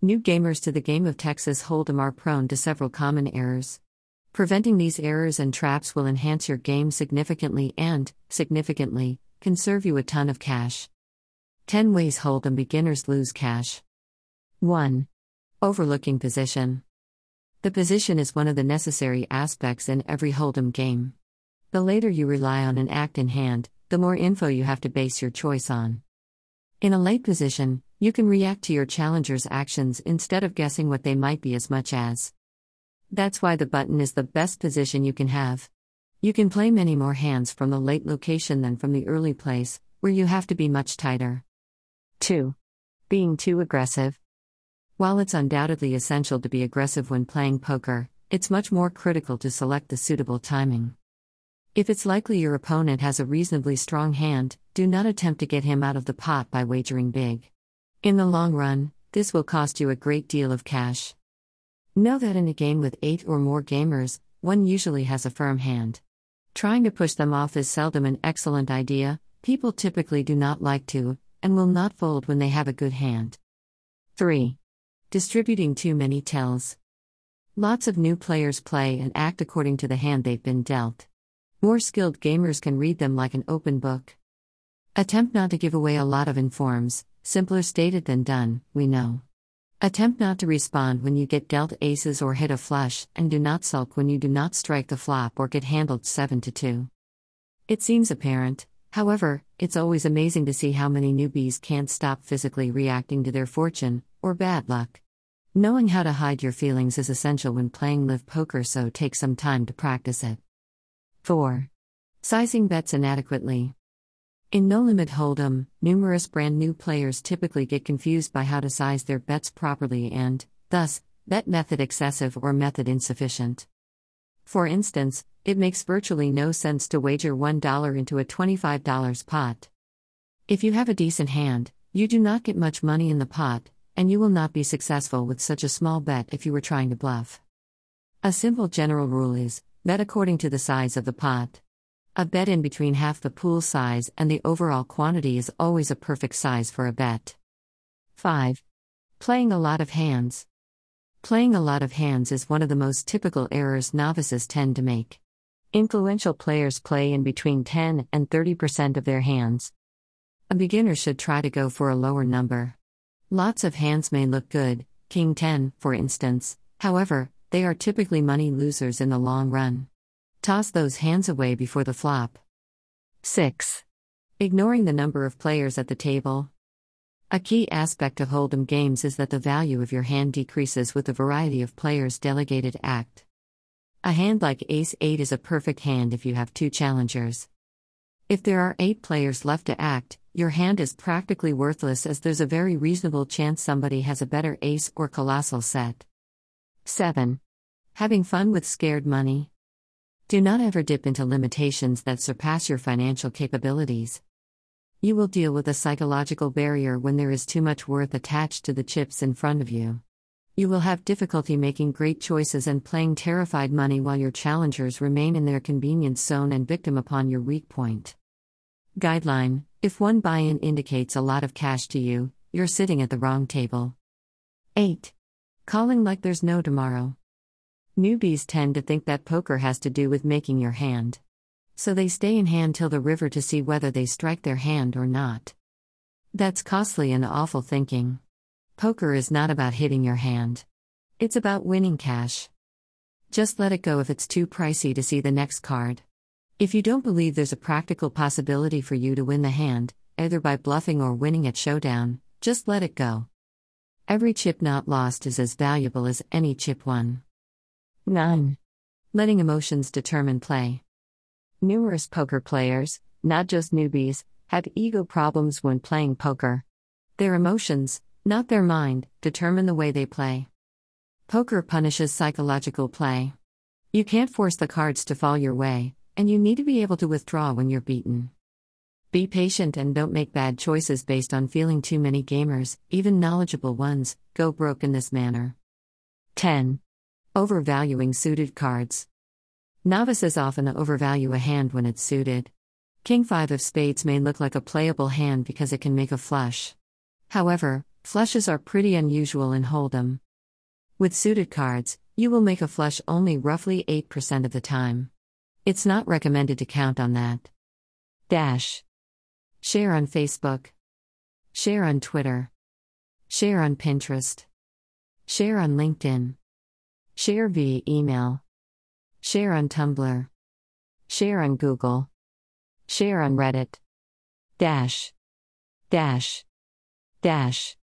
New gamers to the game of Texas Hold'em are prone to several common errors. Preventing these errors and traps will enhance your game significantly and, significantly, can serve you a ton of cash. 10 Ways Hold'em Beginners Lose Cash 1. Overlooking Position The position is one of the necessary aspects in every Hold'em game. The later you rely on an act in hand, the more info you have to base your choice on. In a late position, you can react to your challenger's actions instead of guessing what they might be as much as. That's why the button is the best position you can have. You can play many more hands from the late location than from the early place, where you have to be much tighter. 2. Being too aggressive. While it's undoubtedly essential to be aggressive when playing poker, it's much more critical to select the suitable timing. If it's likely your opponent has a reasonably strong hand, do not attempt to get him out of the pot by wagering big. In the long run, this will cost you a great deal of cash. Know that in a game with eight or more gamers, one usually has a firm hand. Trying to push them off is seldom an excellent idea, people typically do not like to, and will not fold when they have a good hand. 3. Distributing too many tells. Lots of new players play and act according to the hand they've been dealt. More skilled gamers can read them like an open book. Attempt not to give away a lot of informs, simpler stated than done, we know. Attempt not to respond when you get dealt aces or hit a flush, and do not sulk when you do not strike the flop or get handled 7 to 2. It seems apparent, however, it's always amazing to see how many newbies can't stop physically reacting to their fortune, or bad luck. Knowing how to hide your feelings is essential when playing live poker, so take some time to practice it. 4. Sizing bets inadequately. In No Limit Hold'em, numerous brand new players typically get confused by how to size their bets properly and, thus, bet method excessive or method insufficient. For instance, it makes virtually no sense to wager $1 into a $25 pot. If you have a decent hand, you do not get much money in the pot, and you will not be successful with such a small bet if you were trying to bluff. A simple general rule is Bet according to the size of the pot. A bet in between half the pool size and the overall quantity is always a perfect size for a bet. 5. Playing a lot of hands. Playing a lot of hands is one of the most typical errors novices tend to make. Influential players play in between 10 and 30% of their hands. A beginner should try to go for a lower number. Lots of hands may look good, King 10, for instance, however, they are typically money losers in the long run. Toss those hands away before the flop. 6. Ignoring the number of players at the table. A key aspect of Hold'em games is that the value of your hand decreases with the variety of players delegated act. A hand like Ace 8 is a perfect hand if you have two challengers. If there are 8 players left to act, your hand is practically worthless as there's a very reasonable chance somebody has a better ace or colossal set. 7. Having fun with scared money. Do not ever dip into limitations that surpass your financial capabilities. You will deal with a psychological barrier when there is too much worth attached to the chips in front of you. You will have difficulty making great choices and playing terrified money while your challengers remain in their convenience zone and victim upon your weak point. Guideline If one buy in indicates a lot of cash to you, you're sitting at the wrong table. 8. Calling like there's no tomorrow. Newbies tend to think that poker has to do with making your hand. So they stay in hand till the river to see whether they strike their hand or not. That's costly and awful thinking. Poker is not about hitting your hand, it's about winning cash. Just let it go if it's too pricey to see the next card. If you don't believe there's a practical possibility for you to win the hand, either by bluffing or winning at showdown, just let it go. Every chip not lost is as valuable as any chip won. 9. Letting emotions determine play. Numerous poker players, not just newbies, have ego problems when playing poker. Their emotions, not their mind, determine the way they play. Poker punishes psychological play. You can't force the cards to fall your way, and you need to be able to withdraw when you're beaten. Be patient and don't make bad choices based on feeling too many gamers, even knowledgeable ones, go broke in this manner. 10. Overvaluing suited cards. Novices often overvalue a hand when it's suited. King 5 of spades may look like a playable hand because it can make a flush. However, Flushes are pretty unusual in Hold'em. With suited cards, you will make a flush only roughly 8% of the time. It's not recommended to count on that. Dash. Share on Facebook. Share on Twitter. Share on Pinterest. Share on LinkedIn. Share via email. Share on Tumblr. Share on Google. Share on Reddit. Dash. Dash. Dash.